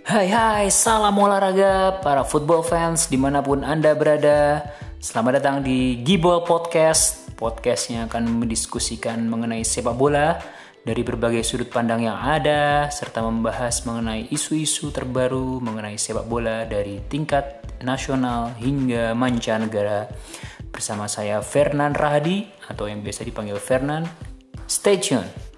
Hai hai, salam olahraga para football fans di mana pun Anda berada. Selamat datang di Gibol Podcast. Podcast yang akan mendiskusikan mengenai sepak bola dari berbagai sudut pandang yang ada, serta membahas mengenai isu-isu terbaru mengenai sepak bola dari tingkat nasional hingga mancanegara. Bersama saya Fernan Rahadi atau yang biasa dipanggil Fernan. Stay tuned.